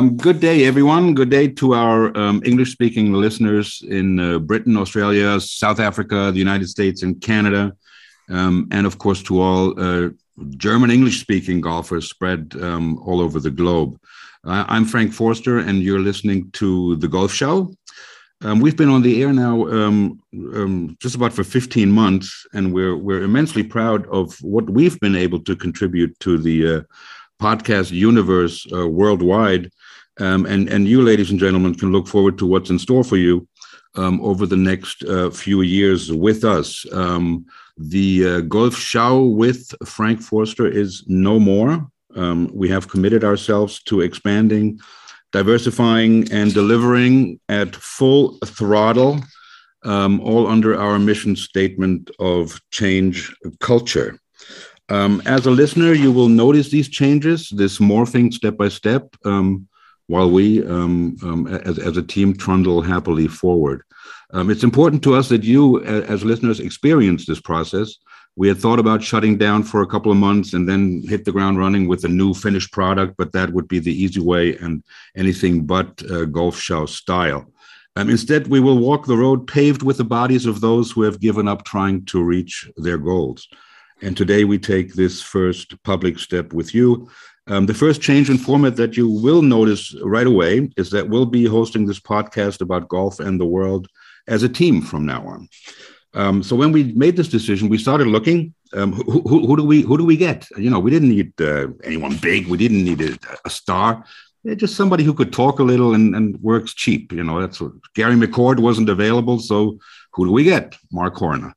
Um, good day, everyone. Good day to our um, English speaking listeners in uh, Britain, Australia, South Africa, the United States, and Canada. Um, and of course, to all uh, German English speaking golfers spread um, all over the globe. I'm Frank Foerster, and you're listening to The Golf Show. Um, we've been on the air now um, just about for 15 months, and we're, we're immensely proud of what we've been able to contribute to the uh, podcast universe uh, worldwide. Um, and, and you, ladies and gentlemen, can look forward to what's in store for you um, over the next uh, few years with us. Um, the uh, Golf Show with Frank Foerster is no more. Um, we have committed ourselves to expanding, diversifying, and delivering at full throttle, um, all under our mission statement of change culture. Um, as a listener, you will notice these changes, this morphing step by step, um, while we, um, um as, as, a team, trundle happily forward. Um, it's important to us that you, as listeners, experience this process. We had thought about shutting down for a couple of months and then hit the ground running with a new finished product, but that would be the easy way and anything but uh, golf show style. Um, instead, we will walk the road paved with the bodies of those who have given up trying to reach their goals. And today we take this first public step with you. Um, the first change in format that you will notice right away is that we'll be hosting this podcast about golf and the world as a team from now on. Um, so when we made this decision, we started looking. Um, who, who, who, do we who do we get? You know, we didn't need uh, anyone big. We didn't need a, a star. just somebody who could talk a little and, and works cheap. You know, that's what Gary McCord wasn't available. So who do we get? Mark Horyna.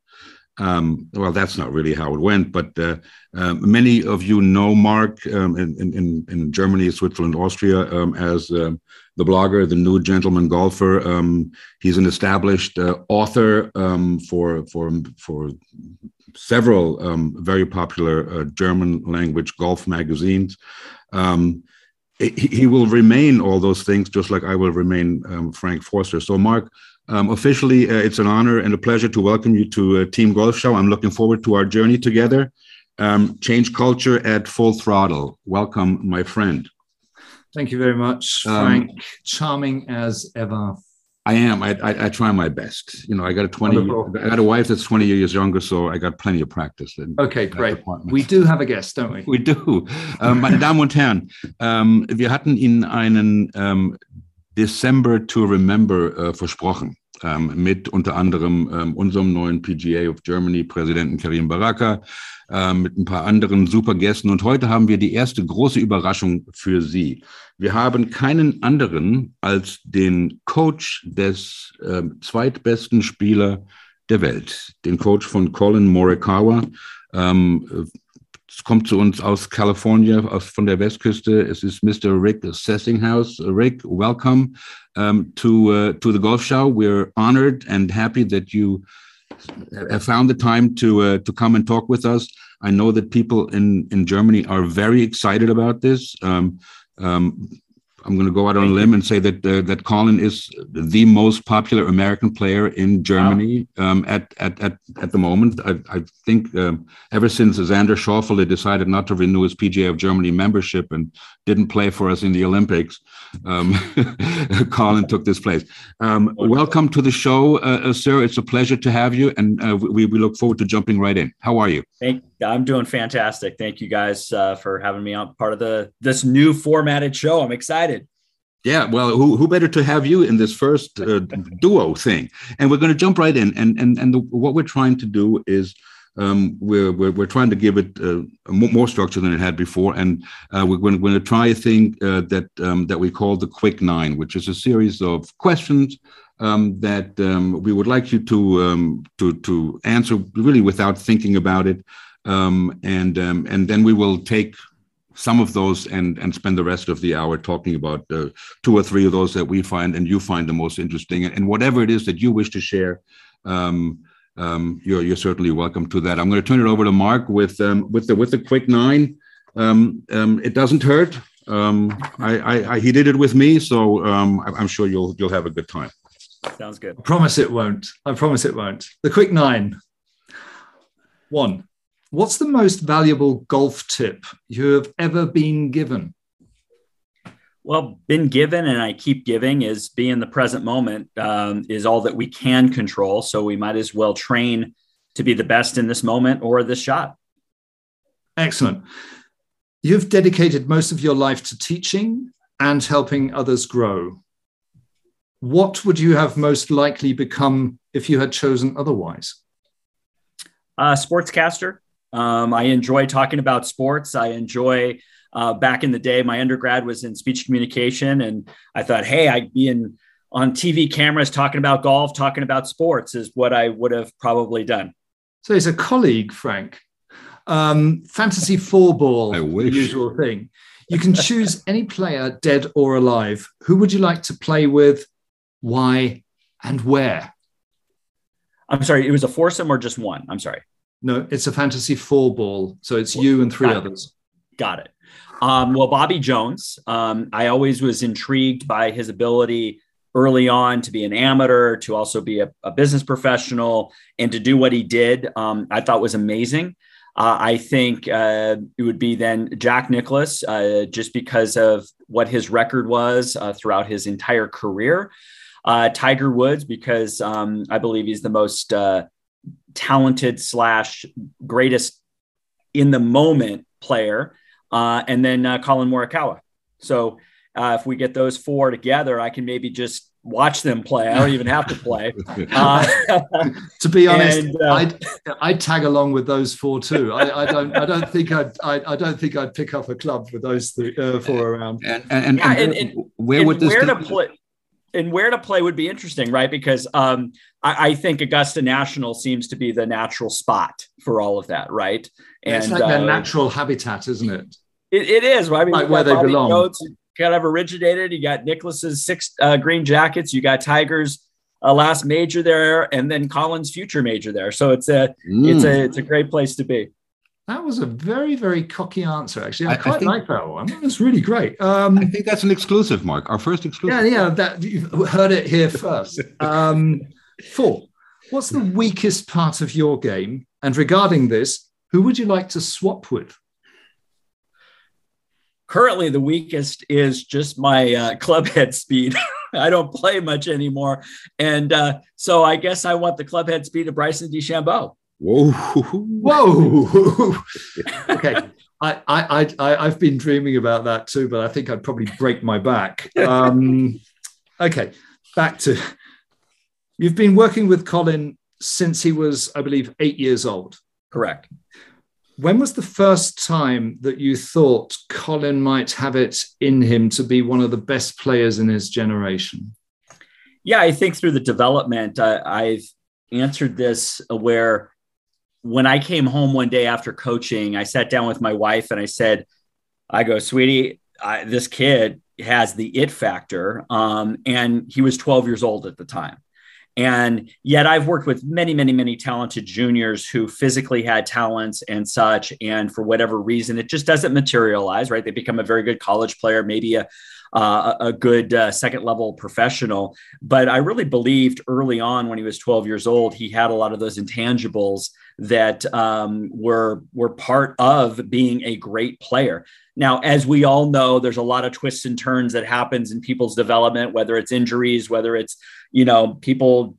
Um, well, that's not really how it went, but uh, uh, many of you know Mark um, in, in, in, Germany, Switzerland, Austria um, as um, the blogger, the new gentleman golfer. Um, he's an established uh, author for, for, for several very popular uh, German language golf magazines. He, will remain all those things, just like I will remain Frank Foerster. So, Mark, um, officially, uh, it's an honor and a pleasure to welcome you to uh, Team Golf Show. I'm looking forward to our journey together. Um, change culture at full throttle. Welcome, my friend. Thank you very much, um, Frank. Um, Charming as ever. I am. I, I, I, try my best. You know, I got a twenty. Wonderful. I got a wife that's twenty years younger, so I got plenty of practice. okay, great. We do have a guest, don't we? We do. Um, meine Damen und Herren, um, wir hatten Ihnen einen um, December to Remember äh, versprochen. Ähm, mit unter anderem ähm, unserem neuen PGA of Germany Präsidenten Karim Baraka, äh, mit ein paar anderen super Gästen. Und heute haben wir die erste große Überraschung für Sie. Wir haben keinen anderen als den Coach des äh, zweitbesten Spieler der Welt, den Coach von Colin Morikawa. Ähm, es kommt zu uns aus Kalifornien, aus, von der Westküste. Es ist Mr. Rick Sessinghaus. Rick, welcome um, to uh, to the Golf Show. We're honored and happy that you have found the time to uh, to come and talk with us. I know that people in in Germany are very excited about this. Um, um, I'm going to go out on a limb and say that uh, that Collin is the most popular American player in Germany wow. um, at, at at at the moment. I, I think um, ever since Xander Schauffele decided not to renew his PGA of Germany membership and didn't play for us in the Olympics, um, Collin took this place. Um, welcome to the show, uh, uh, sir. It's a pleasure to have you, and uh, we we look forward to jumping right in. How are you? Thank, I'm doing fantastic. Thank you guys uh, for having me on part of the this new formatted show. I'm excited. Yeah, well, who, who better to have you in this first uh, duo thing? And we're going to jump right in. And and and the, what we're trying to do is um, we're, we're, we're trying to give it uh, more structure than it had before, and uh, we're going, to try a thing uh, that um, that we call the Quick Nine, which is a series of questions um, that um, we would like you to um, to to answer really without thinking about it, um, and and then we will take some of those and and spend the rest of the hour talking about uh, two or three of those that we find and you find the most interesting. And, whatever it is that you wish to share um, um, you're you're certainly welcome to that. I'm going to turn it over to mark with um, with the with the quick nine. Um, um, it doesn't hurt. Um, I, I, I, he did it with me so i'm sure you'll you'll have a good time. Sounds good. I promise it won't. I promise it won't. The quick nine. One What's the most valuable golf tip you have ever been given? Well, been given and I keep giving is be in the present moment um, is all that we can control. So we might as well train to be the best in this moment or this shot. Excellent. You've dedicated most of your life to teaching and helping others grow. What would you have most likely become if you had chosen otherwise? Uh, sportscaster. Um, I enjoy talking about sports. I enjoy uh, back in the day, my undergrad was in speech communication, and I thought, hey, I'd be in on TV cameras talking about golf, talking about sports is what I would have probably done. So he's a colleague, Frank. Um, fantasy four ball, the usual thing. You can choose any player, dead or alive. Who would you like to play with? Why and where? I'm sorry, it was a foursome or just one? I'm sorry. No, it's a fantasy four ball. So it's you and three Got others. It. Got it. Um, well, Bobby Jones, um, I always was intrigued by his ability early on to be an amateur, to also be a, a business professional, and to do what he did. Um, I thought was amazing. Uh, I think uh, it would be then Jack Nicklaus, uh, just because of what his record was uh, throughout his entire career. Uh, Tiger Woods, because um, I believe he's the most uh, talented slash greatest in the moment player, uh, and then uh, Collin Morikawa. So uh, if we get those four together, I can maybe just watch them play. I don't even have to play. Uh, to be honest, and, uh, I'd, I'd tag along with those four too. I, I don't. I don't think I'd. I, I, don't think I'd pick up a club with those three, uh, four around. And and, yeah, and, and where would this where to play? And where to play would be interesting, right? Because um, I, I, think Augusta National seems to be the natural spot for all of that, right? And it's like their uh, natural habitat, isn't it? It, it is, right? I mean, like where they belong. Goats, kind of originated. You got Nicklaus's six uh, green jackets. You got Tiger's uh, last major there, and then Collin's future major there. So it's a mm. it's a it's a great place to be. That was a very very cocky answer. Actually, I, I quite think, like that one. That was really great. Um, I think that's an exclusive, Mark. Our first exclusive. Yeah, yeah. That you've heard it here first. Um, four. What's the weakest part of your game? And regarding this, who would you like to swap with? currently the weakest is just my uh, club head speed. I don't play much anymore, and uh, so I guess I want the club head speed of Bryson DeChambeau. Whoa! Whoa! okay, I, I I I've been dreaming about that too, but I think I'd probably break my back. Um, okay, back to you've been working with Collin since he was, I believe, eight years old. Correct when was the first time that you thought Collin might have it in him to be one of the best players in his generation? Yeah, I think through the development, uh, I've answered this where when I came home one day after coaching, I sat down with my wife and I said, I go, sweetie, I, this kid has the it factor. Um, and he was 12 years old at the time. And yet I've worked with many, many, many talented juniors who physically had talents and such. And for whatever reason, it just doesn't materialize, right? They become a very good college player, maybe a, uh, a good uh, second level professional. But I really believed early on when he was 12 years old, he had a lot of those intangibles that um, were were part of being a great player. Now, as we all know, there's a lot of twists and turns that happens in people's development, whether it's injuries, whether it's you know people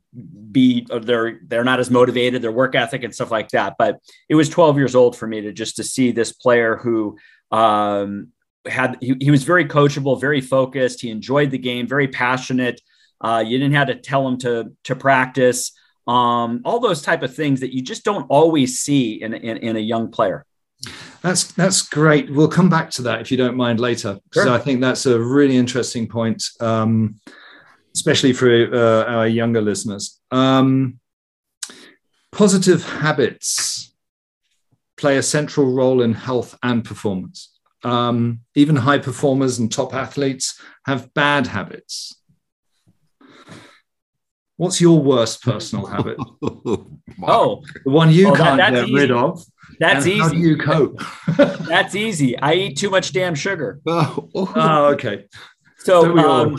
be they're they're not as motivated, their work ethic and stuff like that. But it was 12 years old for me to just to see this player who um, had he, he, was very coachable, very focused. He enjoyed the game, very passionate. Uh, you didn't have to tell him to to practice. Um, all those type of things that you just don't always see in, in, in a young player. That's that's great. We'll come back to that if you don't mind later, because sure. I think that's a really interesting point, um, especially for uh, our younger listeners. Um, positive habits play a central role in health and performance. Um, even high performers and top athletes have bad habits. What's your worst personal habit? oh, the one you oh, can't that, get easy. rid of. That's easy. How do you cope? that's easy. I eat too much damn sugar. Oh, oh okay. So, um,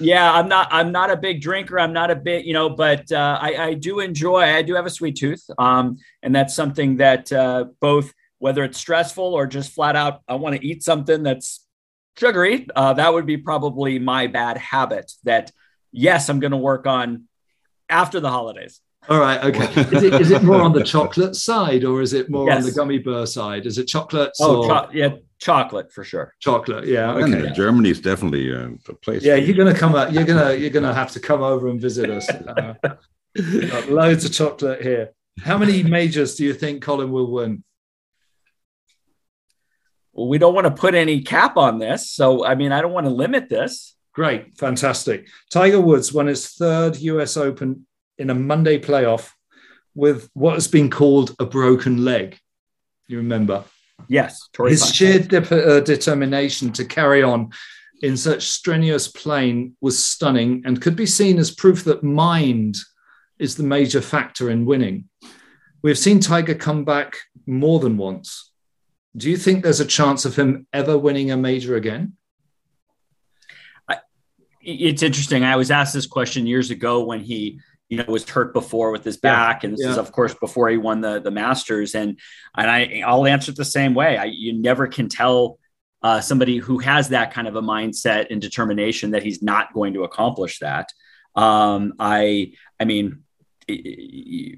yeah, I'm not. I'm not a big drinker. I'm not a bit, you know, but uh, I, I, do enjoy. I do have a sweet tooth, um, and that's something that uh, both whether it's stressful or just flat out, I want to eat something that's sugary. Uh, that would be probably my bad habit. That yes, I'm going to work on after the holidays. All right. Okay. Is it, is it more on the chocolate side or is it more yes. on the gummy bear side? Is it chocolates? Oh, or... cho- yeah, chocolate for sure. Chocolate. Yeah. Okay. Yeah. Germany is definitely uh, the place. Yeah, you're gonna come up. You're gonna you're gonna have to come over and visit us. Uh, loads of chocolate here. How many majors do you think Collin will win? Well, we don't want to put any cap on this, so I mean, I don't want to limit this. Great, fantastic. Tiger Woods won his third US Open in a Monday playoff with what has been called a broken leg. You remember? Yes. His sheer de- uh, determination to carry on in such strenuous playing was stunning and could be seen as proof that mind is the major factor in winning. We've seen Tiger come back more than once. Do you think there's a chance of him ever winning a major again? It's interesting. I was asked this question years ago when he you know was hurt before with his back yeah, and this yeah. is of course before he won the the masters and and i i'll answer it the same way I, you never can tell uh, somebody who has that kind of a mindset and determination that he's not going to accomplish that um, i i mean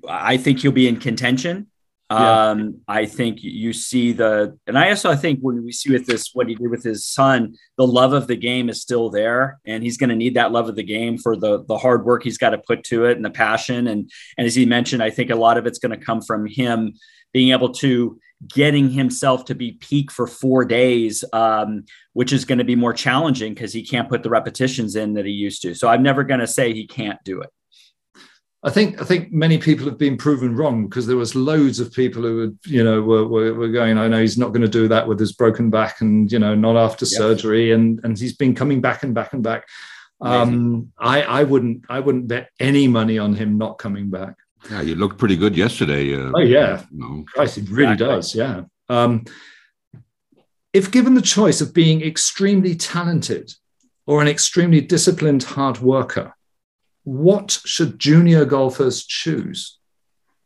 i think he'll be in contention yeah. Um, I think you see the, and I also think when we see with this, what he did with his son, the love of the game is still there, and he's going to need that love of the game for the the hard work he's got to put to it and the passion. And and as he mentioned, I think a lot of it's going to come from him being able to getting himself to be peak for four days, um, which is going to be more challenging because he can't put the repetitions in that he used to. So I'm never going to say he can't do it. I think I think many people have been proven wrong because there was loads of people who would you know were, were, were going I know he's not going to do that with his broken back and you know not after yep. surgery and and he's been coming back and back and back. Um, I I wouldn't I wouldn't bet any money on him not coming back. Yeah, you looked pretty good yesterday. Uh, oh yeah, you know. Christ, it really exactly. does. Yeah. Um, if given the choice of being extremely talented or an extremely disciplined hard worker, what should junior golfers choose?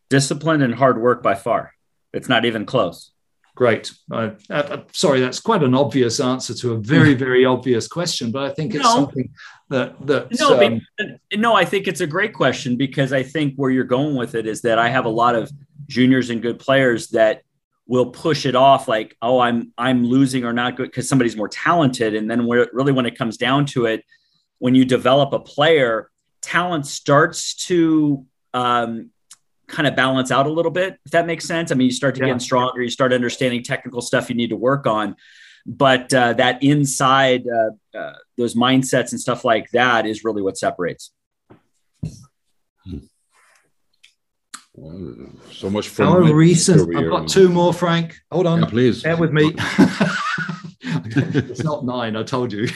Discipline and hard work by far. It's not even close. Great. Uh, sorry, that's quite an obvious answer to a very, very obvious question, but I think it's no. something that that no, um, no, I think it's a great question because I think where you're going with it is that I have a lot of juniors and good players that will push it off like, oh, I'm I'm losing or not good because somebody's more talented, and then where really when it comes down to it, when you develop a player talent starts to um, kind of balance out a little bit, if that makes sense. I mean, you start to yeah. get stronger, you start understanding technical stuff you need to work on. But uh, that inside, uh, uh, those mindsets and stuff like that is really what separates. so much fun. Our recent, I've got two more, Frank. Hold on. Yeah, please. Bear with me. it's not nine, I told you.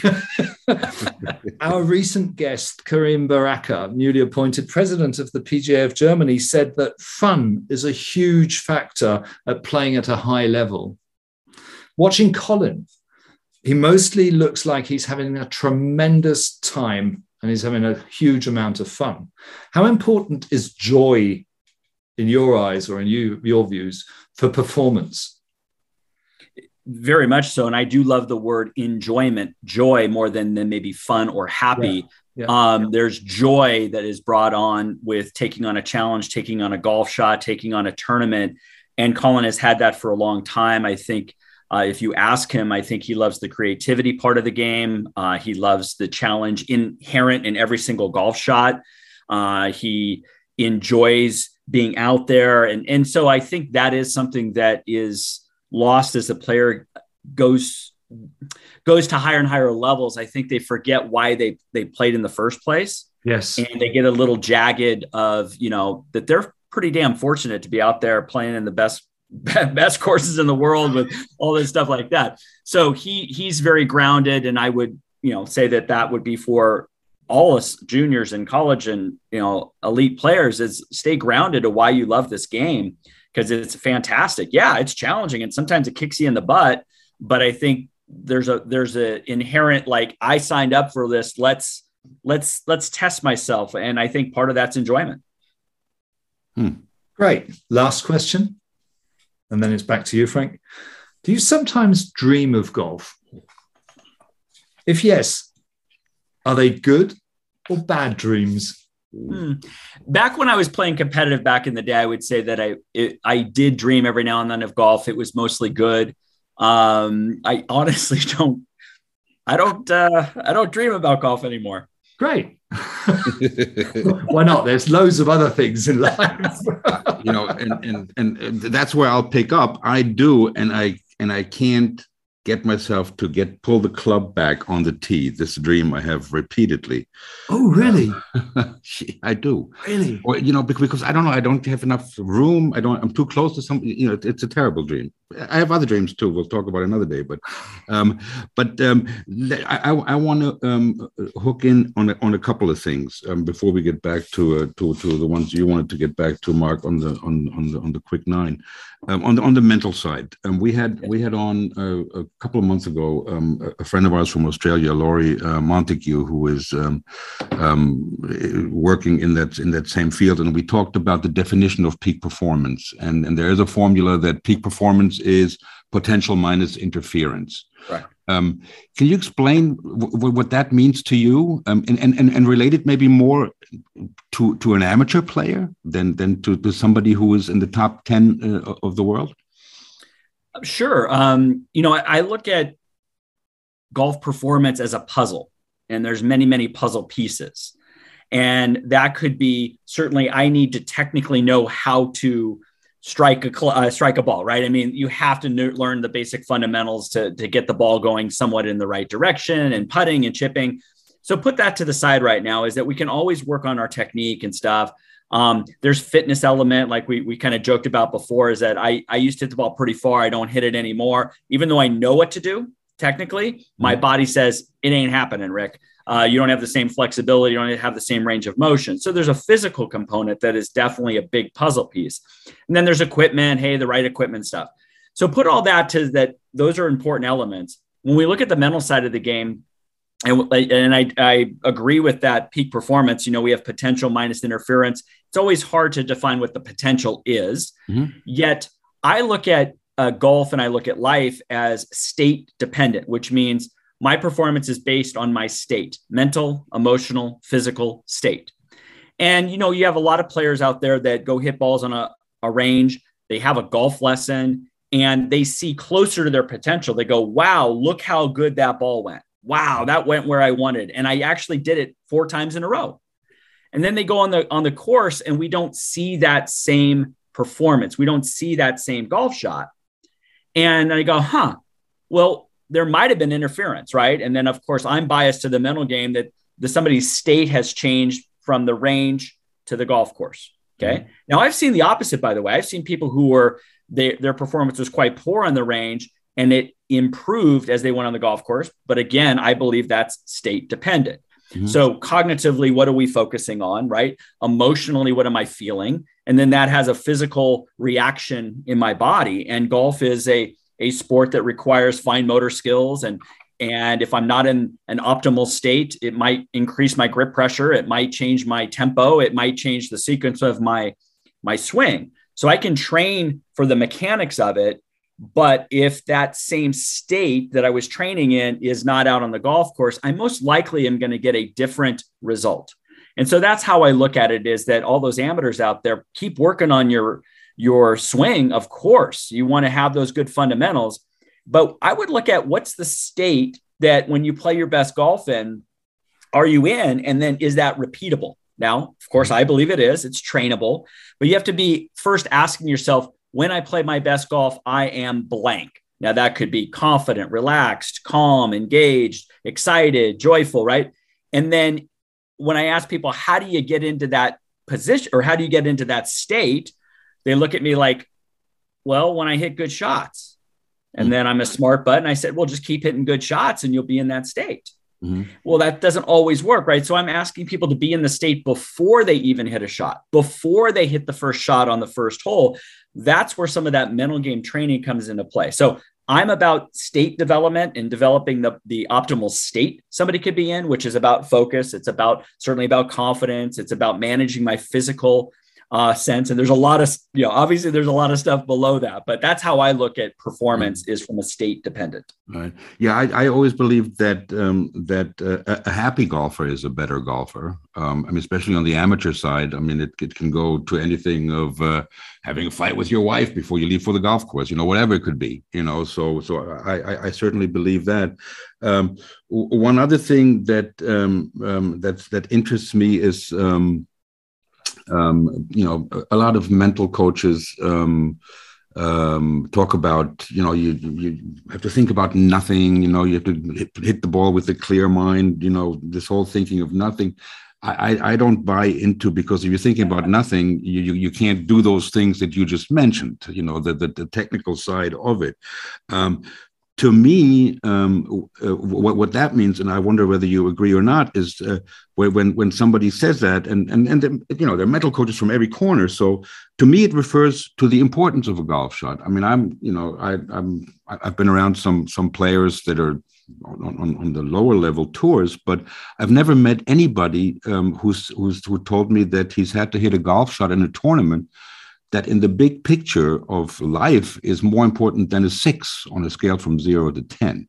Our recent guest, Karim Baraka, newly appointed president of the PGA of Germany, said that fun is a huge factor at playing at a high level. Watching Collin, he mostly looks like he's having a tremendous time and he's having a huge amount of fun. How important is joy in your eyes or in you, your views for performance? Very much so and i do love the word enjoyment joy more than than maybe fun or happy. Yeah. Yeah. Um, there's joy that is brought on with taking on a challenge taking on a golf shot taking on a tournament. And collin has had that for a long time. I think uh, if you ask him i think he loves the creativity part of the game. Uh, he loves the challenge inherent in every single golf shot. Uh, he enjoys being out there. And and so i think that is something that is lost as the player goes goes to higher and higher levels, I think they forget why they they played in the first place. Yes. And they get a little jagged of, you know, that they're pretty damn fortunate to be out there playing in the best best courses in the world with all this stuff like that. So he he's very grounded and I would, you know, say that that would be for all us juniors in college and, you know, elite players is stay grounded to why you love this game because it's fantastic. Yeah, it's challenging and sometimes it kicks you in the butt, but I think there's a there's a inherent like I signed up for this. Let's let's let's test myself, and I think part of that's enjoyment. Hmm. Great. Last question, and then it's back to you, Frank. Do you sometimes dream of golf? If yes, are they good or bad dreams? Hmm. Back when I was playing competitive back in the day, I would say that I it, I did dream every now and then of golf. It was mostly good. Um, I honestly don't I don't uh, I don't dream about golf anymore. Great. Why not? There's loads of other things in life. you know, and, and and that's where I'll pick up. I do, and I and I can't get myself to get pull the club back on the tee. This dream I have repeatedly. Oh, really? I do. Really? Or you know, because I don't know, I don't have enough room. I don't. I'm too close to something. You know, it's a terrible dream. I have other dreams too. We'll talk about another day. But, um, but um, I, I, want to um, hook in on a, on a couple of things um, before we get back to uh, to to the ones you wanted to get back to, Mark, on the on on the on the quick nine, um, on the on the mental side. Um, we had we had on uh, a couple of months ago a friend of ours from Australia, Laurie uh, Montague, who is working in that in that same field, and we talked about the definition of peak performance, and and there is a formula that peak performance is potential minus interference. Right. Um, can you explain what that means to you, um, and, and and relate it maybe more to to an amateur player than than to, to somebody who is in the top ten uh, of the world? Sure. Um, you know, I, I look at golf performance as a puzzle, and there's many many puzzle pieces, and that could be certainly I need to technically know how to strike a uh, strike a ball, right? I mean, you have to learn the basic fundamentals to to get the ball going somewhat in the right direction and putting and chipping. So put that to the side right now. Is that we can always work on our technique and stuff. Um, there's fitness element, like we we kind of joked about before, is that I I used to hit the ball pretty far. I don't hit it anymore, even though I know what to do. Technically, my mm-hmm. body says it ain't happening, Rick uh, you don't have the same flexibility, you don't have the same range of motion. So there's a physical component that is definitely a big puzzle piece. And then there's equipment, hey, the right equipment stuff. So put all that to that, those are important elements. When we look at the mental side of the game, and, and I, I agree with that peak performance. You know, we have potential minus interference. It's always hard to define what the potential is. Mm-hmm. Yet I look at uh, golf and I look at life as state dependent, which means my performance is based on my state, mental, emotional, physical state. And you know, you have a lot of players out there that go hit balls on a, a range, they have a golf lesson and they see closer to their potential. They go, wow, look how good that ball went. Wow, that went where I wanted. And I actually did it four times in a row. And then they go on the on the course and we don't see that same performance. We don't see that same golf shot. And I go, huh, well, there might have been interference, right? And then, of course, I'm biased to the mental game that the somebody's state has changed from the range to the golf course. Okay. Mm-hmm. Now, I've seen the opposite, by the way. I've seen people who were they, their performance was quite poor on the range and it improved as they went on the golf course. But again, I believe that's state dependent. Mm-hmm. So, cognitively, what are we focusing on, right? Emotionally, what am I feeling? And then that has a physical reaction in my body. And golf is a a sport that requires fine motor skills. And and if i'm not in an optimal state it might increase my grip pressure. It might change my tempo. It might change the sequence of my my swing. So i can train for the mechanics of it. But if that same state that i was training in is not out on the golf course i most likely am going to get a different result. And so that's how i look at it is that all those amateurs out there keep working on your your swing, of course, you want to have those good fundamentals. But I would look at what's the state that when you play your best golf in, are you in? And then is that repeatable? Now, of course, I believe it is. It's trainable, but you have to be first asking yourself, when I play my best golf, I am blank. Now, that could be confident, relaxed, calm, engaged, excited, joyful, right? And then when I ask people, how do you get into that position or how do you get into that state? They look at me like, well, when I hit good shots. And mm-hmm. then I'm a smart butt. And I said, well, just keep hitting good shots and you'll be in that state. Mm-hmm. Well, that doesn't always work, right? So I'm asking people to be in the state before they even hit a shot, before they hit the first shot on the first hole. That's where some of that mental game training comes into play. So I'm about state development and developing the, the optimal state somebody could be in, which is about focus. It's about certainly about confidence. It's about managing my physical uh, sense. And there's a lot of, you know, obviously there's a lot of stuff below that, but that's how I look at performance is from a state dependent. Right. Yeah. I, I always believe that, um, that uh, a happy golfer is a better golfer. Um, I mean, especially on the amateur side, I mean, it, it can go to anything of uh, having a fight with your wife before you leave for the golf course, you know, whatever it could be, you know, so, so I, I, I certainly believe that. Um, one other thing that, um, um, that, that interests me is, um, um, you know, a lot of mental coaches um, um, talk about, you know, you you have to think about nothing. You know, you have to hit, hit the ball with a clear mind. You know, this whole thinking of nothing. I, I don't buy into because if you're thinking about nothing, you, you, you can't do those things that you just mentioned, you know, the, the, the technical side of it. Um, to me, um, uh, what, what that means, and I wonder whether you agree or not, is uh, when when somebody says that, and and and you know, there are mental coaches from every corner. So to me, it refers to the importance of a golf shot. I mean, I'm you know, I, I'm I've been around some some players that are on, on, on the lower level tours, but I've never met anybody um, who's who's who told me that he's had to hit a golf shot in a tournament that in the big picture of life is more important than a six on a scale from zero to 10.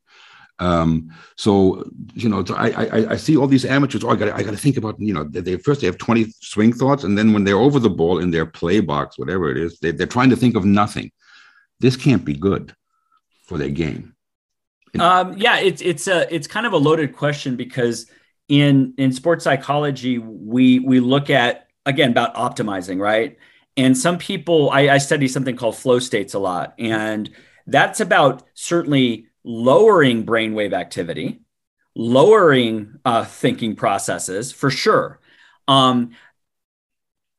Um, so you know, I, I, I see all these amateurs. Oh, I got I got to think about you know. They first they have twenty swing thoughts, and then when they're over the ball in their play box, whatever it is, they, they're trying to think of nothing. This can't be good for their game. Um, yeah, it's it's a it's kind of a loaded question because in in sports psychology we we look at again about optimizing, right? And some people, I, I study something called flow states a lot, and that's about certainly lowering brainwave activity, lowering uh, thinking processes for sure. Um,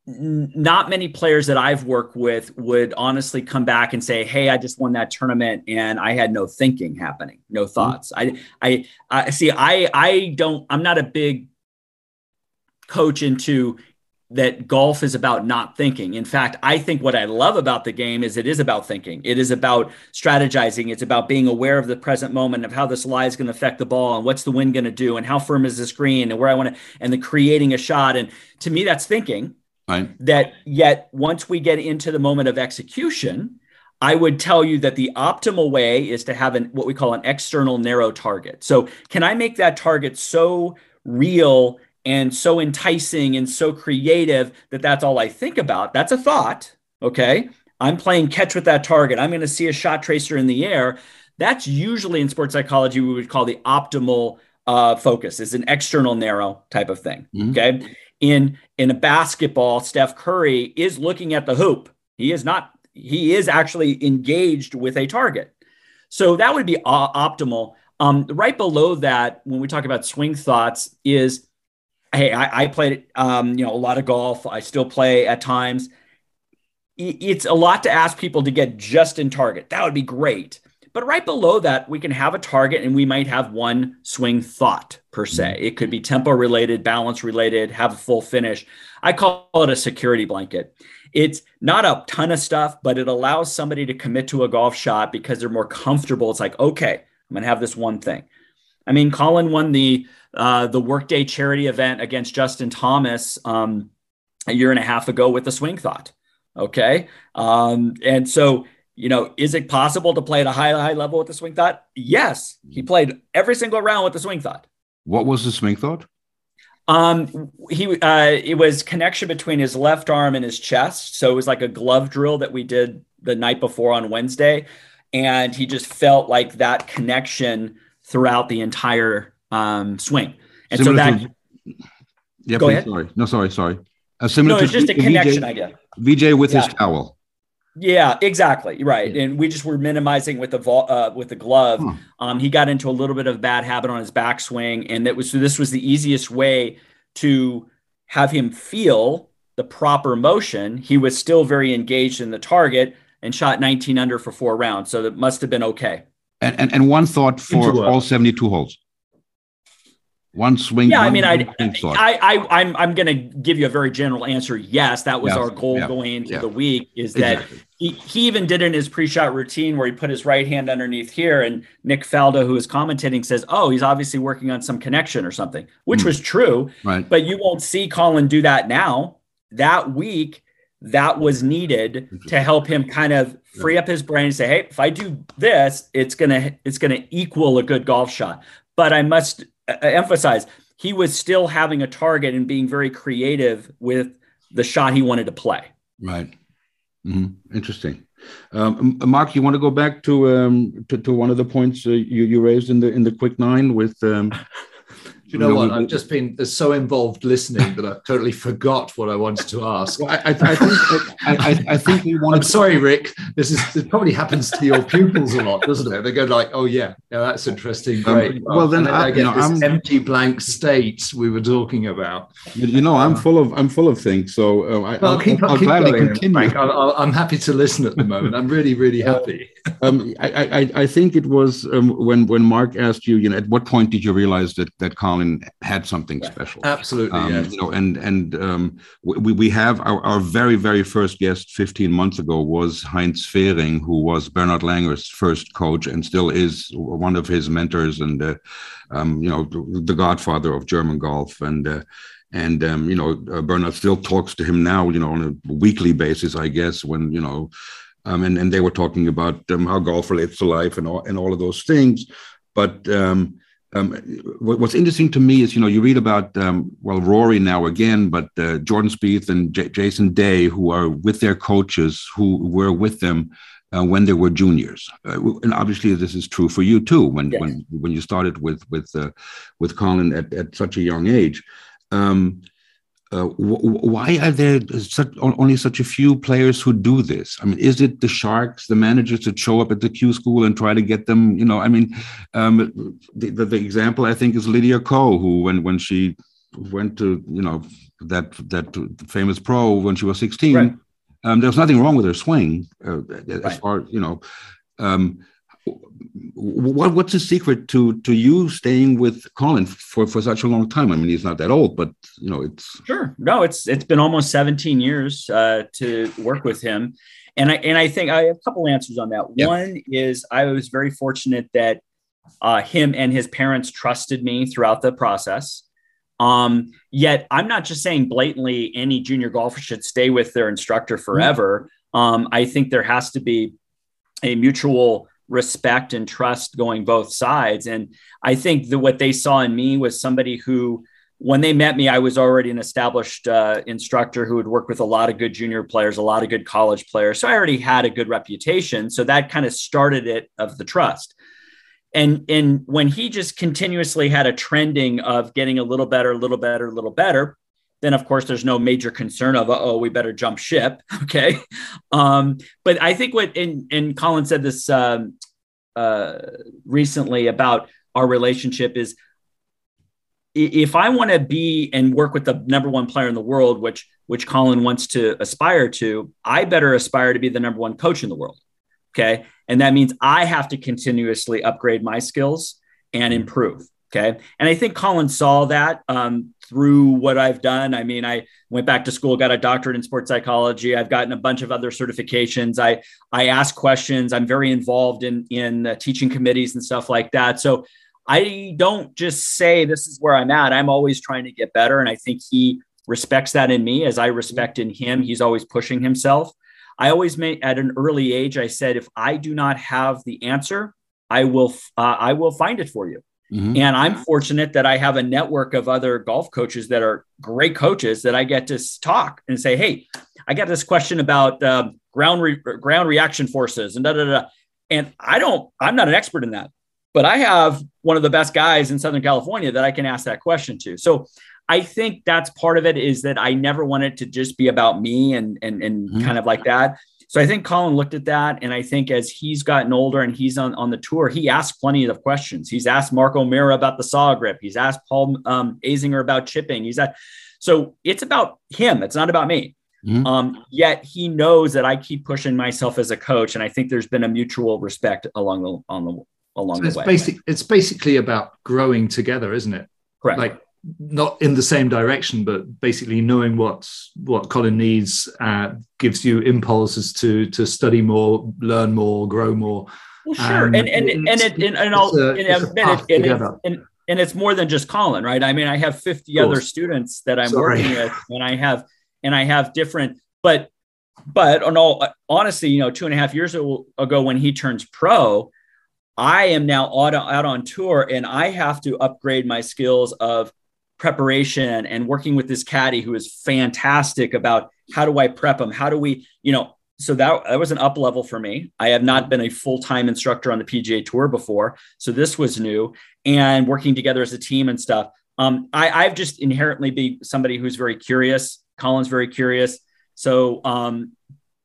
not many players that I've worked with would honestly come back and say, "Hey, I just won that tournament and I had no thinking happening, no mm-hmm. thoughts." Mm-hmm. I, I, I see. I, I don't. I'm not a big coach into that golf is about not thinking. In fact, I think what I love about the game is it is about thinking. It is about strategizing. It's about being aware of the present moment of how this lie is going to affect the ball and what's the wind going to do and how firm is this green and where I want to and the creating a shot. And to me, that's thinking. Right. That yet once we get into the moment of execution, I would tell you that the optimal way is to have an what we call an external narrow target. So can I make that target so real and so enticing and so creative that that's all I think about. That's a thought. Okay. I'm playing catch with that target. I'm going to see a shot tracer in the air. That's usually in sports psychology, we would call the optimal uh, focus is an external narrow type of thing. Mm-hmm. Okay. In, in a basketball, Steph Curry is looking at the hoop. He is not, he is actually engaged with a target. So that would be uh, optimal. Um, right below that, when we talk about swing thoughts, is hey, I, I played, um, you know, a lot of golf. I still play at times. It's a lot to ask people to get just in target. That would be great. But right below that, we can have a target and we might have one swing thought per se. Mm-hmm. It could be tempo related, balance related, have a full finish. I call it a security blanket. It's not a ton of stuff, but it allows somebody to commit to a golf shot because they're more comfortable. It's like, okay, I'm going to have this one thing. I mean, Collin won the uh, the Workday charity event against Justin Thomas um, a year and a half ago with the swing thought. Okay. Um, and so, you know, is it possible to play at a high, high level with the swing thought? Yes. He played every single round with the swing thought. What was the swing thought? Um, he uh, it was connection between his left arm and his chest. So it was like a glove drill that we did the night before on Wednesday, and he just felt like that connection throughout the entire um, swing. And similar so that. To, yeah, go please, ahead. Sorry. No, sorry, sorry. Uh, similar no, it's to just a connection VJ, idea. VJ with yeah. his towel. Yeah, exactly. Right. Yeah. And we just were minimizing with the uh, with the glove. Huh. Um, he got into a little bit of bad habit on his backswing, and that was so this was the easiest way to have him feel the proper motion. He was still very engaged in the target and shot 19 under for four rounds. So that must have been okay. And and, and one thought for all 72 holes one swing. Yeah, I mean, I, I, I, I'm, I'm going to give you a very general answer. Yes, that was yes, our goal yeah, going into yeah. the week. Is that exactly. he, he even did in his pre-shot routine where he put his right hand underneath here, and Nick Faldo, who is commentating, says, "Oh, he's obviously working on some connection or something," which mm. was true. Right. But you won't see Collin do that now. That week, that was needed to help him kind of free up his brain and say, "Hey, if I do this, it's gonna it's gonna equal a good golf shot." But I must emphasize, he was still having a target and being very creative with the shot he wanted to play. Right. Mm-hmm. Interesting. Um, Mark, you want to go back to, um, to, to one of the points uh, you, you raised in the in the quick nine with um, you know, what? I've just been so involved listening that I totally forgot what I wanted to ask. Well, I, I, I, think I, I, think we want. I'm sorry, Rick. This is it. Probably happens to your pupils a lot, doesn't it? They go like, "Oh yeah, yeah, that's interesting, um, great." Um, well, then, then I, get you know, this I'm, empty blank state we were talking about. You know, I'm full of I'm full of things. So uh, I, well, keep, I'll, I'll keep gladly going, continue. i am happy to listen at the moment. I'm really, really happy. um, I, I, think it was um, when when Mark asked you, you know, at what point did you realize that that Collin had some something special. Absolutely, um, yes. You know, and and um, we we have our, our very very first guest 15 months ago was Heinz Fehring, who was Bernhard Langer's first coach and still is one of his mentors and uh, um, you know the godfather of German golf and. Uh, and um, you know, uh, Bernhard still talks to him now, you know, on a weekly basis, I guess. When you know, um, and and they were talking about um, how golf relates to life and all and all of those things. But um, um, what's interesting to me is, you know, you read about, um, well, Rory now again, but uh, Jordan Spieth and J- Jason Day, who are with their coaches, who were with them uh, when they were juniors, uh, and obviously this is true for you too. When yes. when when you started with with uh, with Collin at, at such a young age, um, uh, why are there such, only such a few players who do this? I mean, is it the sharks, the managers that show up at the Q school and try to get them? You know, I mean, um, the, the, the, example I think is Lydia Ko, who when when she went to you know that that famous pro when she was sixteen, right. um, there was nothing wrong with her swing uh, as right. far you know. Um, what what's the secret to to you staying with Collin for for such a long time? I mean, he's not that old, but you know, it's sure. No, it's it's been almost 17 years uh, to work with him, and I and I think I have a couple answers on that. Yep. One is I was very fortunate that uh, him and his parents trusted me throughout the process. Um, yet I'm not just saying blatantly any junior golfer should stay with their instructor mm-hmm. forever. Mm-hmm. Um, I think there has to be a mutual respect and trust going both sides. And I think that what they saw in me was somebody who, when they met me, I was already an established uh, instructor who had worked with a lot of good junior players, a lot of good college players. So I already had a good reputation. So that kind of started it of the trust. And, and when he just continuously had a trending of getting a little better, a little better, a little better, then of course there's no major concern of oh we better jump ship okay um, but i think what and, and collin said this um, uh, recently about our relationship is if i want to be and work with the number one player in the world which which collin wants to aspire to i better aspire to be the number one coach in the world okay and that means i have to continuously upgrade my skills and improve Okay. And I think Collin saw that um, through what I've done. I mean, I went back to school, got a doctorate in sports psychology. I've gotten a bunch of other certifications. I, I ask questions. I'm very involved in, in teaching committees and stuff like that. So I don't just say this is where I'm at. I'm always trying to get better. And I think he respects that in me as I respect in him. He's always pushing himself. I always made at an early age, I said, if I do not have the answer, I will, uh, I will find it for you. Mm-hmm. And I'm fortunate that I have a network of other golf coaches that are great coaches that I get to talk and say, "Hey, I got this question about uh, ground re- ground reaction forces and da da da." And I don't, I'm not an expert in that, but I have one of the best guys in Southern California that I can ask that question to. So I think that's part of it is that I never wanted to just be about me and and and mm-hmm. kind of like that. So I think Collin looked at that. And I think as he's gotten older and he's on, on the tour, he asked plenty of questions. He's asked Mark O'Meara about the saw grip. He's asked Paul um, Azinger about chipping. He's at, so it's about him. It's not about me. Mm-hmm. Um, yet he knows that I keep pushing myself as a coach. And I think there's been a mutual respect along the, on the, along so the it's way. Basic, it's basically about growing together, isn't it? Correct. Like not in the same direction, but basically knowing what what Collin needs uh, gives you impulses to to study more, learn more, grow more. Well, sure, and and and and, it, and, and I'll a, and, and, and, and, and it's more than just Collin, right? I mean, I have fifty other students that I'm Sorry. working with, and I have and I have different, but but on all honestly, you know, two and a half years ago when he turns pro, I am now out, out on tour and I have to upgrade my skills of preparation and working with this caddy who is fantastic about how do I prep them? How do we, you know, so that, that was an up level for me. I have not been a full time instructor on the PGA Tour before, so this was new. And working together as a team and stuff. Um, I, I've just inherently be somebody who's very curious. Collin's very curious. So, um,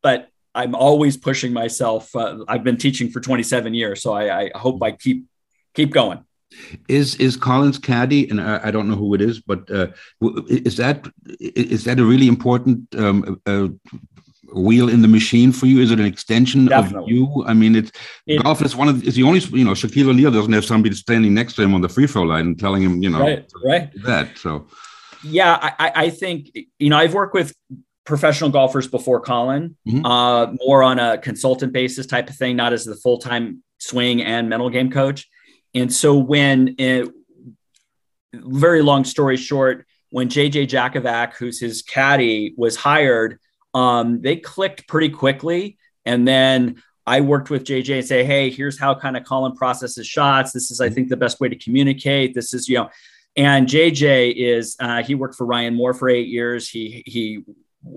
but I'm always pushing myself. Uh, I've been teaching for 27 years, so I, I, hope I keep keep going. Is is Collin's caddy, and I, I don't know who it is, but uh, is that is that a really important um, uh, wheel in the machine for you? Is it an extension Definitely. of you? I mean, it's it, golf is one of is the only you know Shaquille O'Neal doesn't have somebody standing next to him on the free throw line and telling him you know right, right. that so. Yeah, I, I think you know I've worked with professional golfers before Collin, mm-hmm. uh, more on a consultant basis type of thing, not as the full time swing and mental game coach. And so when it, very long story short, when JJ Jakovac, who's his caddy, was hired, um, they clicked pretty quickly. And then I worked with JJ and say, hey, here's how kind of Collin processes shots. This is, I think, the best way to communicate. This is, you know, and JJ is uh, he worked for Ryan Moore for eight years. He he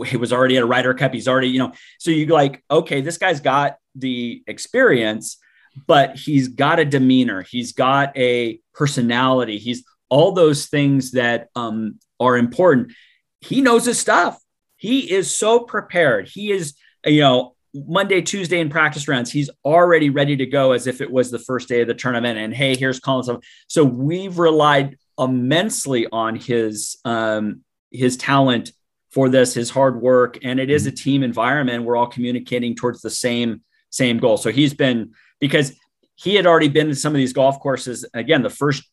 he was already at a Ryder Cup. He's already, you know, so you like, okay, this guy's got the experience, but he's got a demeanor, he's got a personality, he's all those things that um, are important. He knows his stuff. He is so prepared. He is, you know, Monday, Tuesday in practice rounds, he's already ready to go as if it was the first day of the tournament. And hey, here's Collin. So we've relied immensely on his um, his talent for this, his hard work, and it is a team environment. We're all communicating towards the same same goal. So he's been because he had already been to some of these golf courses. Again, the first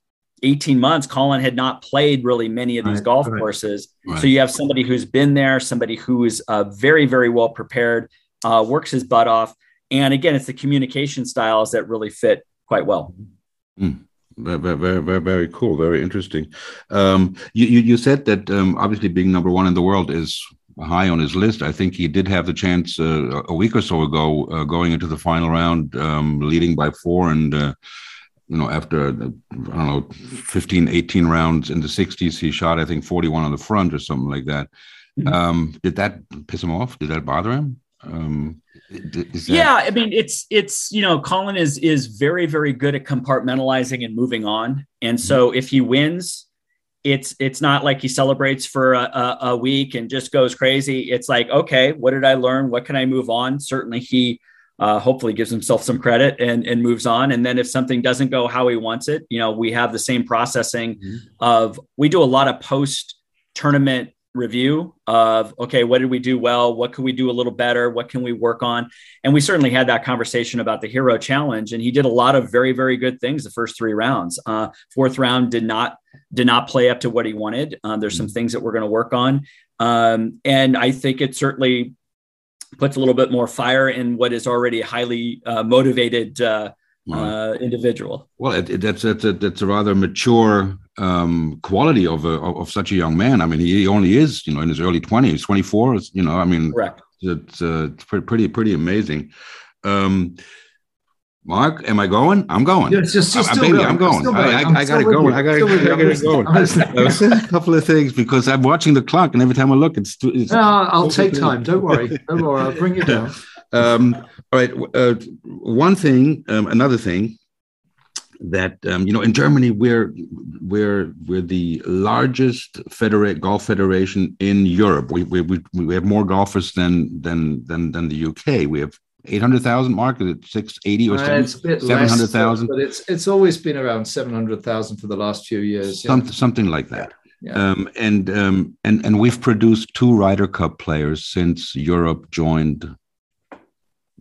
18 months, Collin had not played really many of these right, golf right, courses. Right. So you have somebody who's been there, somebody who is uh, very, very well prepared, uh, works his butt off. And again, it's the communication styles that really fit quite well. Mm. Very, very, very, very cool. Very interesting. Um, you, you, you, said that um, obviously being number one in the world is high on his list. I think he did have the chance uh, a week or so ago, uh, going into the final round, um, leading by four, and uh, you know after I don't know 15, 18 rounds in the 60s, he shot I think 41 on the front or something like that. Mm-hmm. Um, did that piss him off? Did that bother him? Um, that- yeah, I mean, it's it's you know, Collin is is very very good at compartmentalizing and moving on, and so mm-hmm. if he wins, it's it's not like he celebrates for a, a, week and just goes crazy. It's like, okay, what did I learn? What can I move on? Certainly, he uh, hopefully gives himself some credit and and moves on. And then if something doesn't go how he wants it, you know, we have the same processing mm-hmm. of we do a lot of post tournament review of okay what did we do well what can we do a little better what can we work on and we certainly had that conversation about the hero challenge and he did a lot of very very good things the first three rounds uh, fourth round did not did not play up to what he wanted uh, there's some things that we're going to work on um, and i think it certainly puts a little bit more fire in what is already a highly uh, motivated uh, uh, individual. Well, it, it, that's that's a, that's a rather mature um, quality of a of such a young man. I mean, he only is you know in his early twenties, twenty four. You know, I mean, correct. It's, uh, it's pretty pretty amazing. Um, Mark, am I going? I'm going. Yes, just, just I'm, baby, going. I'm going. I'm I, I, I, gotta go. I gotta, I gotta go. a couple of things because I'm watching the clock, and every time I look, it's. it's no, I'll take time. Don't worry. Don't worry. I'll bring you down. Um, all right. Uh, one thing, um, another thing that um, you know, in Germany, we're we're we're the largest federate golf federation in Europe. We we we, we have more golfers than than than than the UK. We have 800,000 mark is it 680 or uh, something 700,000 but it's it's always been around 700,000 for the last few years Some, yeah. something like that yeah. Um, and um, and and we've produced two Ryder Cup players since Europe joined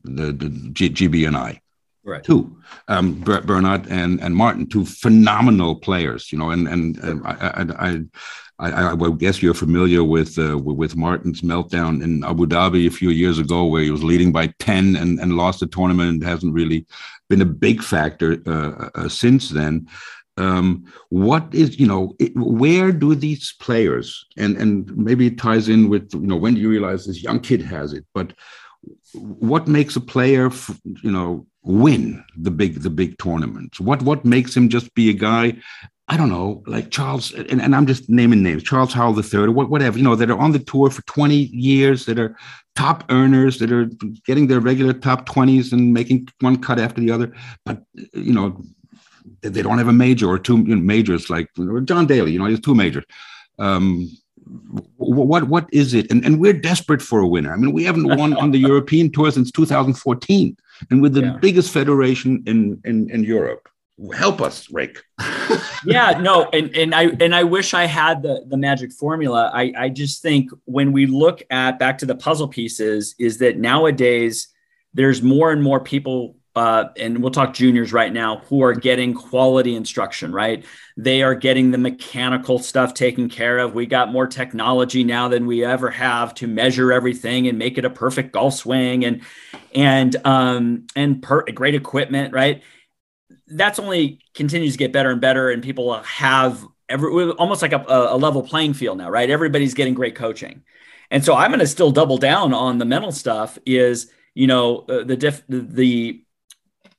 the, the G, GBNI. Right. Two, um, Bernhard and and Martin, two phenomenal players. You know, and and, I, I, I, I, would guess you're familiar with uh, with Martin's meltdown in Abu Dhabi a few years ago, where he was leading by ten and and lost the tournament and hasn't really been a big factor uh, uh, since then. um, what is you know it, where do these players and and maybe it ties in with you know when do you realize this young kid has it but what makes a player you know win the big the big tournaments what what makes him just be a guy I don't know, like Charles, and, and I'm just naming names, Charles Howell III, or whatever, you know, that are on the tour for 20 years, that are top earners, that are getting their regular top 20s and making one cut after the other. But, you know, they don't have a major or two you know, majors like John Daly, you know, he has two majors. Um, what what is it? And, and we're desperate for a winner. I mean, we haven't won on the European tour since 2014, and we're the yeah. biggest federation in, in, in Europe help us rick. Yeah no and and i and i wish i had the the magic formula. I i just think when we look at back to the puzzle pieces is that nowadays there's more and more people uh, and we'll talk juniors right now who are getting quality instruction right? They are getting the mechanical stuff taken care of. We got more technology now than we ever have to measure everything and make it a perfect golf swing and and um and per, great equipment right that's only continues to get better and better, and people have every almost like a, a level playing field now, right? Everybody's getting great coaching, and so I'm going to still double down on the mental stuff. Is you know uh, the diff, the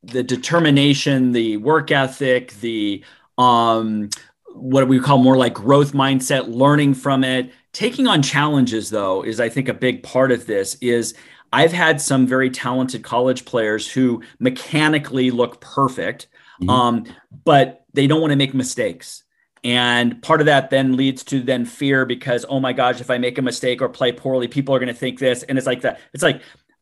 the determination, the work ethic, the um, what we call more like growth mindset, learning from it, taking on challenges. Though is I think a big part of this is I've had some very talented college players who mechanically look perfect, mm-hmm. um, but they don't want to make mistakes. And part of that then leads to then fear because, oh my gosh, if I make a mistake or play poorly, people are going to think this. And it's like that. It's like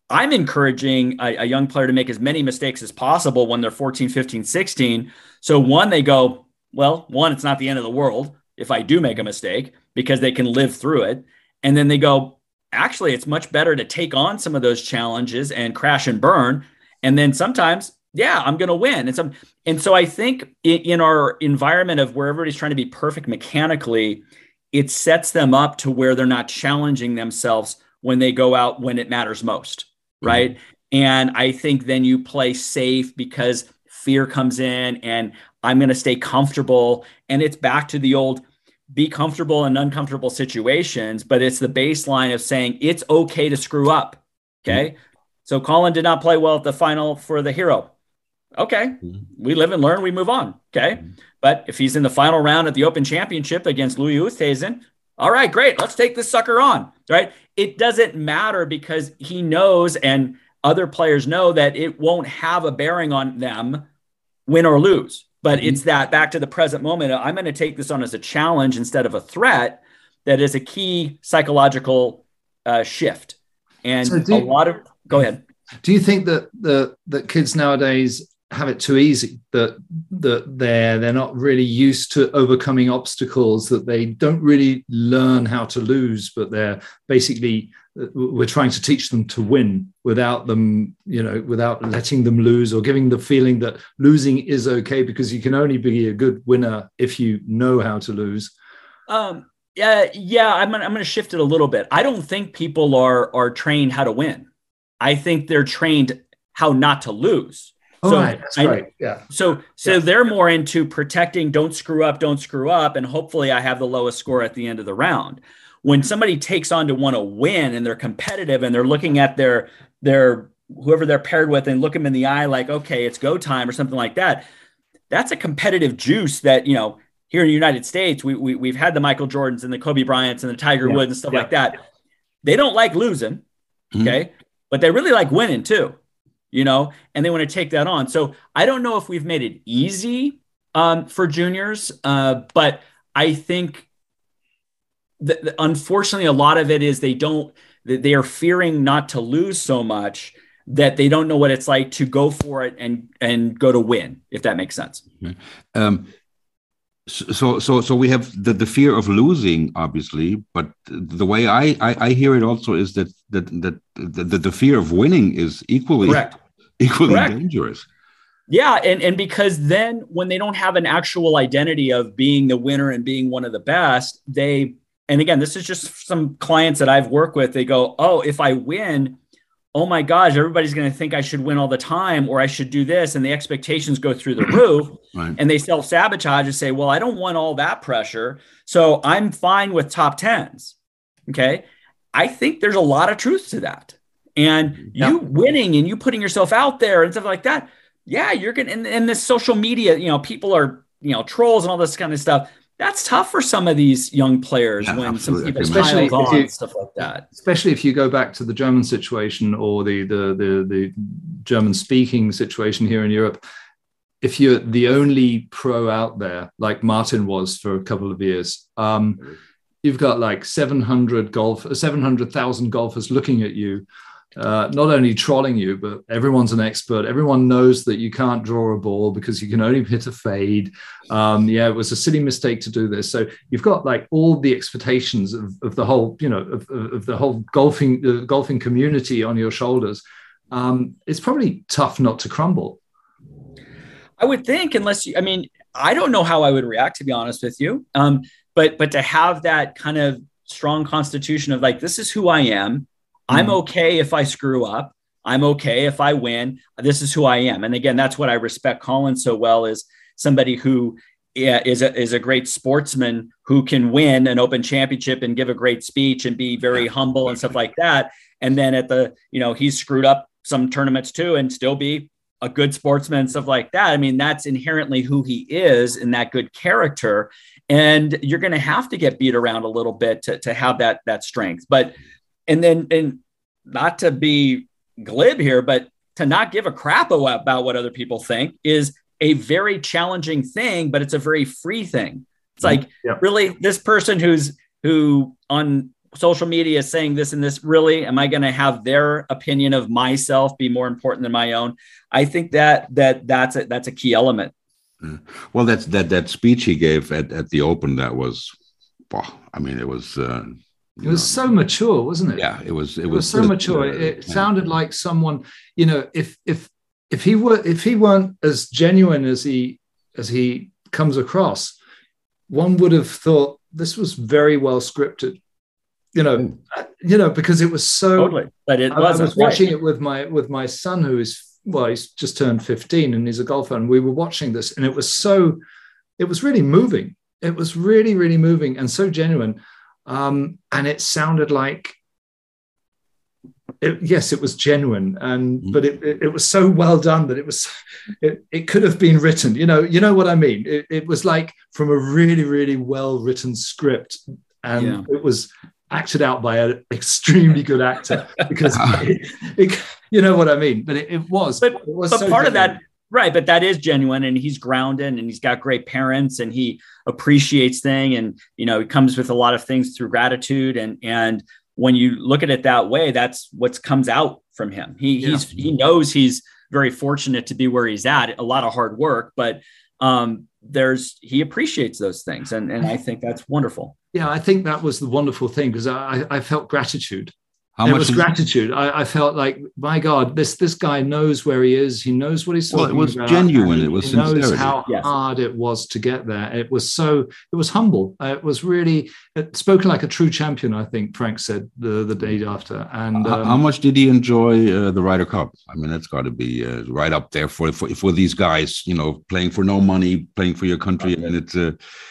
I'm encouraging a, a, young player to make as many mistakes as possible when they're 14, 15, 16. So, one, they go, well, one, it's not the end of the world if I do make a mistake because they can live through it. And then they go, actually it's much better to take on some of those challenges and crash and burn and then sometimes yeah i'm going to win and some and so i think in our environment of where everybody's trying to be perfect mechanically it sets them up to where they're not challenging themselves when they go out when it matters most mm-hmm. right and i think then you play safe because fear comes in and i'm going to stay comfortable and it's back to the old be comfortable in uncomfortable situations, but it's the baseline of saying it's okay to screw up. Okay. Mm-hmm. So Collin did not play well at the final for the hero. Okay. Mm-hmm. We live and learn, we move on. Okay. Mm-hmm. But if he's in the final round at the Open Championship against Louis Oosthuizen, all right, great. Let's take this sucker on. Right. It doesn't matter because he knows and other players know that it won't have a bearing on them win or lose. But mm-hmm. it's that back to the present moment. I'm going to take this on as a challenge instead of a threat. That is a key psychological uh, shift. And so a lot of go ahead. Do you think that the that kids nowadays have it too easy that that they're they're not really used to overcoming obstacles that they don't really learn how to lose but they're basically we're trying to teach them to win without them you know without letting them lose or giving the feeling that losing is okay because you can only be a good winner if you know how to lose. Um yeah yeah i'm gonna, I'm to shift it a little bit. I don't think people are are trained how to win. I think they're trained how not to lose so right. That's I, right. Yeah. So so yeah. they're more into protecting, don't screw up, don't screw up, and hopefully I have the lowest score at the end of the round when somebody takes on to want to win and they're competitive and they're looking at their their whoever they're paired with and look them in the eye like okay it's go time or something like that that's a competitive juice that you know here in the united states we, we, we've had the michael jordans and the kobe bryants and the tiger yeah. woods and stuff yeah. like that they don't like losing mm-hmm. okay but they really like winning too you know and they want to take that on. So i don't know if we've made it easy um, for juniors uh, but i think the, unfortunately, a lot of it is they don't, they are fearing not to lose so much that they don't know what it's like to go for it and and go to win if that makes sense. Um, so so so we have the, the fear of losing obviously but the way I, I, I hear it also is that that that the, the fear of winning is equally Correct. equally Correct. dangerous yeah and and because then when they don't have an actual identity of being the winner and being one of the best they and again, this is just some clients that I've worked with. They go, Oh, if I win, oh my gosh, everybody's going to think I should win all the time or I should do this. And the expectations go through the roof right. and they self sabotage and say, well, I don't want all that pressure. So I'm fine with top tens. Okay. I think there's a lot of truth to that. And mm-hmm. you winning and you putting yourself out there and stuff like that. Yeah, you're going to, and, and this social media, you know, people are, you know, trolls and all this kind of stuff that's tough for some of these young players yeah, when some people especially on you, stuff like that. Especially if you go back to the German situation or the the the, the German speaking situation here in Europe. If you're the only pro out there, like Martin was for a couple of years, um, you've got like 700 golf, 700,000 golfers looking at you uh, not only trolling you, but everyone's an expert. Everyone knows that you can't draw a ball because you can only hit a fade. Um, yeah, it was a silly mistake to do this. So you've got like all the expectations of, of the whole, you know, of, of the whole golfing uh, golfing community on your shoulders. Um, it's probably tough not to crumble. I would think, unless you, I mean, I don't know how I would react to be honest with you. Um, but but to have that kind of strong constitution of like, this is who I am I'm hmm. okay if I screw up. I'm okay if I win. This is who I am. And again, that's what I respect Collin so well is somebody who is a, is a great sportsman who can win an open championship and give a great speech and be very humble and stuff like that. And then at the, you know, he's screwed up some tournaments too and still be a good sportsman and stuff like that. I mean, that's inherently who he is in that good character. And you're going to have to get beat around a little bit to, to have that, that strength. But and then and not to be glib here, but to not give a crap about what other people think is a very challenging thing, but it's a very free thing. It's like yeah. really this person who's who on social media is saying this and this really am i going to have their opinion of myself be more important than my own i think that that that's a, that's a key element well that's that that speech he gave at, at the open that was well, i mean it was uh, it was so mature, wasn't it? Yeah, it was. It, it was, was, so mature. Uh, it yeah. sounded like someone, you know, if if if he were if he weren't as genuine as he as he comes across, one would have thought this was very well scripted. You know, mm. you know, because it was so. Totally, but it was. I, was watching right. it with my with my son, who is well, he's just turned fifteen, and he's a golfer, and we were watching this, and it was so, it was really moving. It was really, really moving and so genuine. Um, and it sounded like, it, yes, it was genuine, and mm. but it, it, it, was so well done that it was, it, it could have been written. You know, you know what I mean. It, it was like from a really, really well written script, and yeah. it was acted out by an extremely good actor because it, it, you know what I mean. But it, it was. But, it was but so part genuine. of that Right, but that is genuine, and he's grounded, and he's got great parents, and he appreciates thing, and you know, he comes with a lot of things through gratitude, and and when you look at it that way, that's what comes out from him. He yeah. he's he knows he's very fortunate to be where he's at. A lot of hard work, but um, there's he appreciates those things, and and I think that's wonderful. Yeah, I think that was the wonderful thing because I I felt gratitude how it much was gratitude. I, I, felt like, my God, this this guy knows where he is. He knows what he's talking well, it was about. genuine. It was he sincerity. knows how yes. hard it was to get there. It was so. It was humble. Uh, it was really it spoken like a true champion. I think Frank said the the day after. And um, how much did he enjoy uh, the Ryder Cup? I mean, that's got to be uh, right up there for, for for these guys. You know, playing for no money, playing for your country, and it's a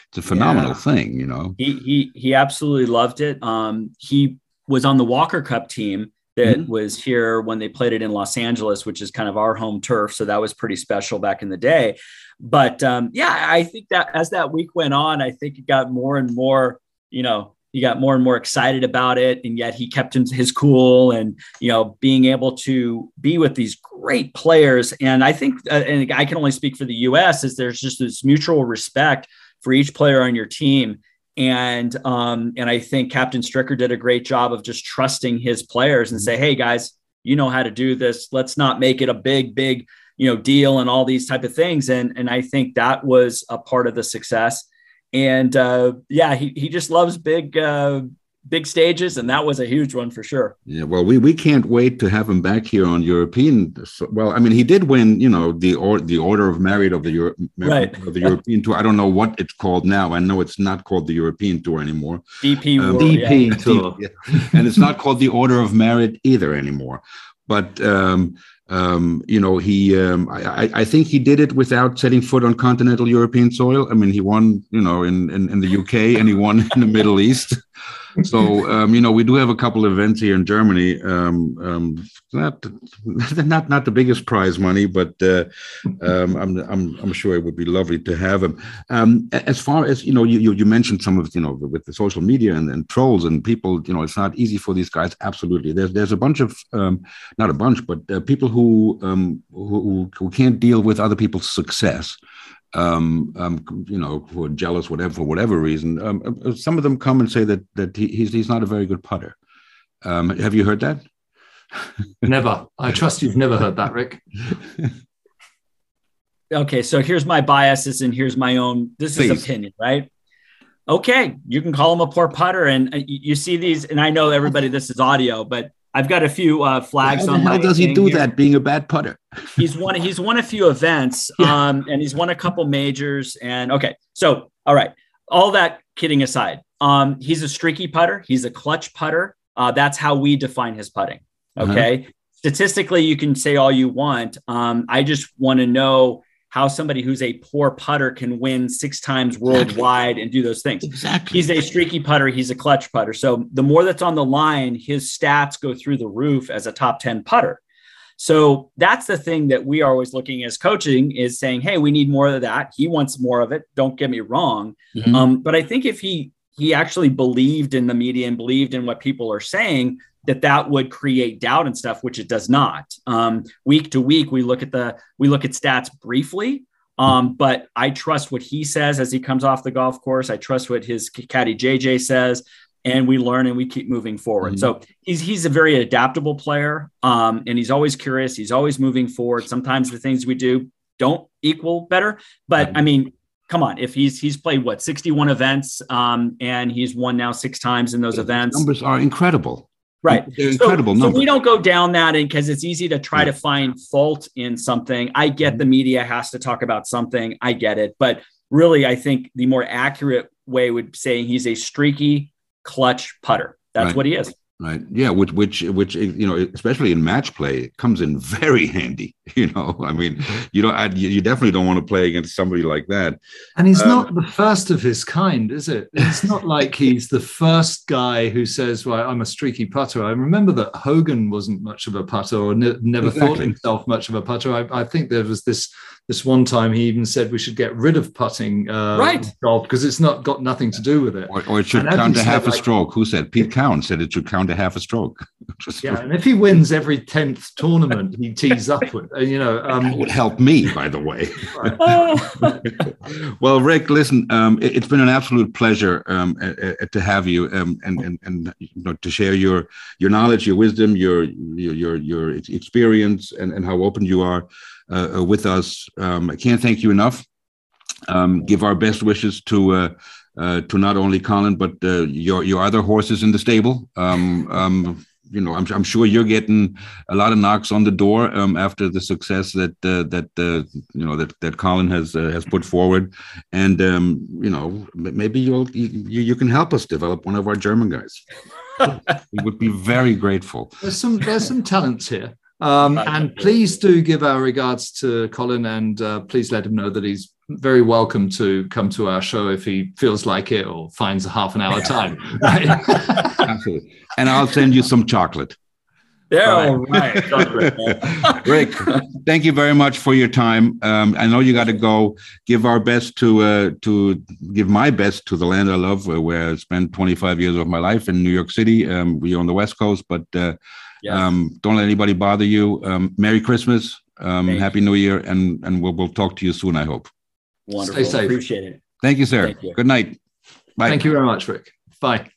it's a phenomenal yeah. thing. You know, he he he absolutely loved it. Um, he was on the Walker Cup team that mm-hmm. was here when they played it in Los Angeles, which is kind of our home turf. So that was pretty special back in the day. But um, yeah, I think that as that week went on, I think it got more and more, you know, he got more and more excited about it. And yet he kept his cool and, you know, being able to be with these great players. And I think, uh, and I can only speak for the US, is there's just this mutual respect for each player on your team and um, and I think Captain Stricker did a great job of just trusting his players and say, hey guys, you know how to do this. Let's not make it a big, big, you know, deal and all these type of things. And and I think that was a part of the success. And uh, yeah, he he just loves big uh, big stages, and that was a huge one for sure. Yeah, well, we we can't wait to have him back here on European. Well, I mean, he did win, you know, the or the Order of Merit of the Euro, right. of the European Tour. I don't know what it's called now. I know it's not called the European Tour anymore. DP um, DP yeah. Tour, yeah. and it's not called the Order of Merit either anymore. but um, um, you know, he, um, I, I, think he did it without setting foot on continental European soil. I mean, he won, you know, in, in, in the UK and he won in the Middle East. So, um, you know, we do have a couple of events here in Germany. Um, um, not, not, not the biggest prize money, but uh, um, I'm, I'm, I'm sure it would be lovely to have him. as far as, you know, you, you, mentioned some of, you know, with the social media and, and trolls and people, you know, it's not easy for these guys. Absolutely. There's, there's a bunch of, not a bunch, but uh, people who um, who, who can't deal with other people's success, um, um, you know, who are jealous, whatever, for whatever reason. Um, uh, some of them come and say that that he, he's he's not a very good putter. Um, have you heard that? never. I trust you've never heard that, Rick. okay, so here's my biases and here's my own. This Please. is opinion, right? Okay, you can call him a poor putter, and uh, you see these, and I know everybody. This is audio, but I've got a few uh, flags on. How does he do here. that? Being a bad putter, he's won. He's won a few events, yeah. um, and he's won a couple majors. And okay, so all right, all that kidding aside, um, he's a streaky putter. He's a clutch putter. Uh, that's how we define his putting. Uh-huh. Okay, uh-huh. statistically, you can say all you want. Um, I just want to know how somebody who's a poor putter can win six times worldwide exactly. and do those things. Exactly. He's a streaky putter. He's a clutch putter. So the more that's on the line, his stats go through the roof as a top 10 putter. So that's the thing that we are always looking as coaching is saying, hey, we need more of that. He wants more of it. Don't get me wrong. Mm-hmm. Um, but I think if he he actually believed in the media and believed in what people are saying, that that would create doubt and stuff, which it does not. Um, week to week, we look at the we look at stats briefly, um, but I trust what he says as he comes off the golf course. I trust what his caddy JJ says, and we learn and we keep moving forward. Mm-hmm. So he's he's a very adaptable player, um, and he's always curious. He's always moving forward. Sometimes the things we do don't equal better, but I mean. Come on! If he's he's played what sixty one events, um, and he's won now six times in those events. Numbers are incredible. Right. They're incredible so, so, we don't go down that and because it's easy to try yeah. to find fault in something. I get mm-hmm. the media has to talk about something. I get it. But really, I think the more accurate way would say he's a streaky clutch putter. That's right. what he is right? Yeah which which which you know especially in match play it comes in very handy you know? I mean you don't I, you definitely don't want to play against somebody like that. And he's um, not the first of his kind is it? It's not like he's the first guy who says well i'm a streaky putter. I remember that hogan wasn't much of a putter or ne- never exactly. thought himself much of a putter. I, I think there was this this one time he even said we should get rid of putting uh, right. golf because it's not got nothing to do with it. Or, or it should and count to half a stroke. Who said? Pete cowan said it should count to half a stroke. Yeah and if he wins every 10th tournament he tees up with uh, you know um, that would help me by the way. Well rick listen um, it, has been an absolute pleasure um, to have you um, and and, and you know, to share your your knowledge your wisdom your your your, your experience and, and how open you are uh, uh, with us. Um, I can't thank you enough. Um, give our best wishes to uh, uh, to not only Collin but uh, your your other horses in the stable. Um, um, you know, I'm, I'm, sure you're getting a lot of knocks on the door um, after the success that uh, that uh, you know that that Collin has uh, has put forward, and um, you know maybe you'll you, you can help us develop one of our German guys. we would be very grateful. There's some there's some talents here. Um, and please do give our regards to Collin and uh, please let him know that he's very welcome to come to our show if he feels like it or finds a half an hour time. Absolutely. And I'll send you some chocolate. Yeah, all right. Rick, thank you very much for your time. Um, I know you got to go. Give our best to uh, to give my best to the land I love, uh, where I spent 25 years of my life in New York City. Um, we're on the West Coast, but uh, Yes. Um, don't let anybody bother you. Um, Merry Christmas, um, Happy New Year, and and we'll we'll talk to you soon. I hope. Wonderful. Stay safe. Appreciate it. Thank you, sir. Thank you. Good night. Bye. Thank you very much, Rick. Bye.